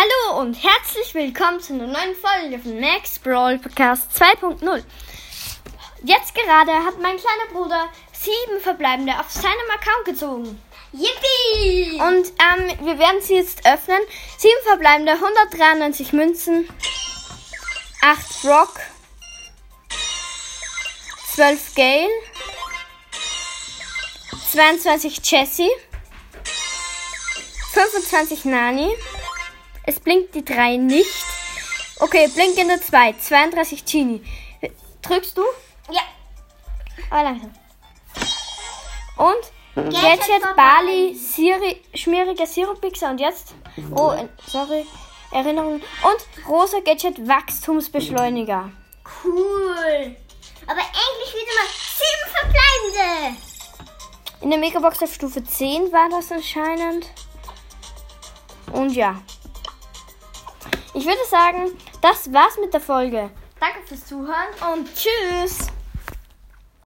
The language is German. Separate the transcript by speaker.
Speaker 1: Hallo und herzlich willkommen zu einer neuen Folge von Max Brawl Podcast 2.0. Jetzt gerade hat mein kleiner Bruder sieben Verbleibende auf seinem Account gezogen.
Speaker 2: Yippie!
Speaker 1: Und ähm, wir werden sie jetzt öffnen. Sieben Verbleibende, 193 Münzen, 8 Rock, 12 Gale, 22 Jessie, 25 Nani. Es blinkt die 3 nicht. Okay, blinkt in der 2. 32 Genie. Drückst du?
Speaker 2: Ja.
Speaker 1: Aber langsam. Und
Speaker 2: Gadget
Speaker 1: Gadget. Bali, Siri, schmieriger Sirupixer und jetzt, oh, äh, sorry, Erinnerung. Und rosa Gadget Wachstumsbeschleuniger.
Speaker 2: Cool. Aber endlich wieder mal sieben verbleibende.
Speaker 1: In der Megabox auf Stufe 10 war das anscheinend. Und ja. Ich würde sagen, das war's mit der Folge. Danke fürs Zuhören und tschüss.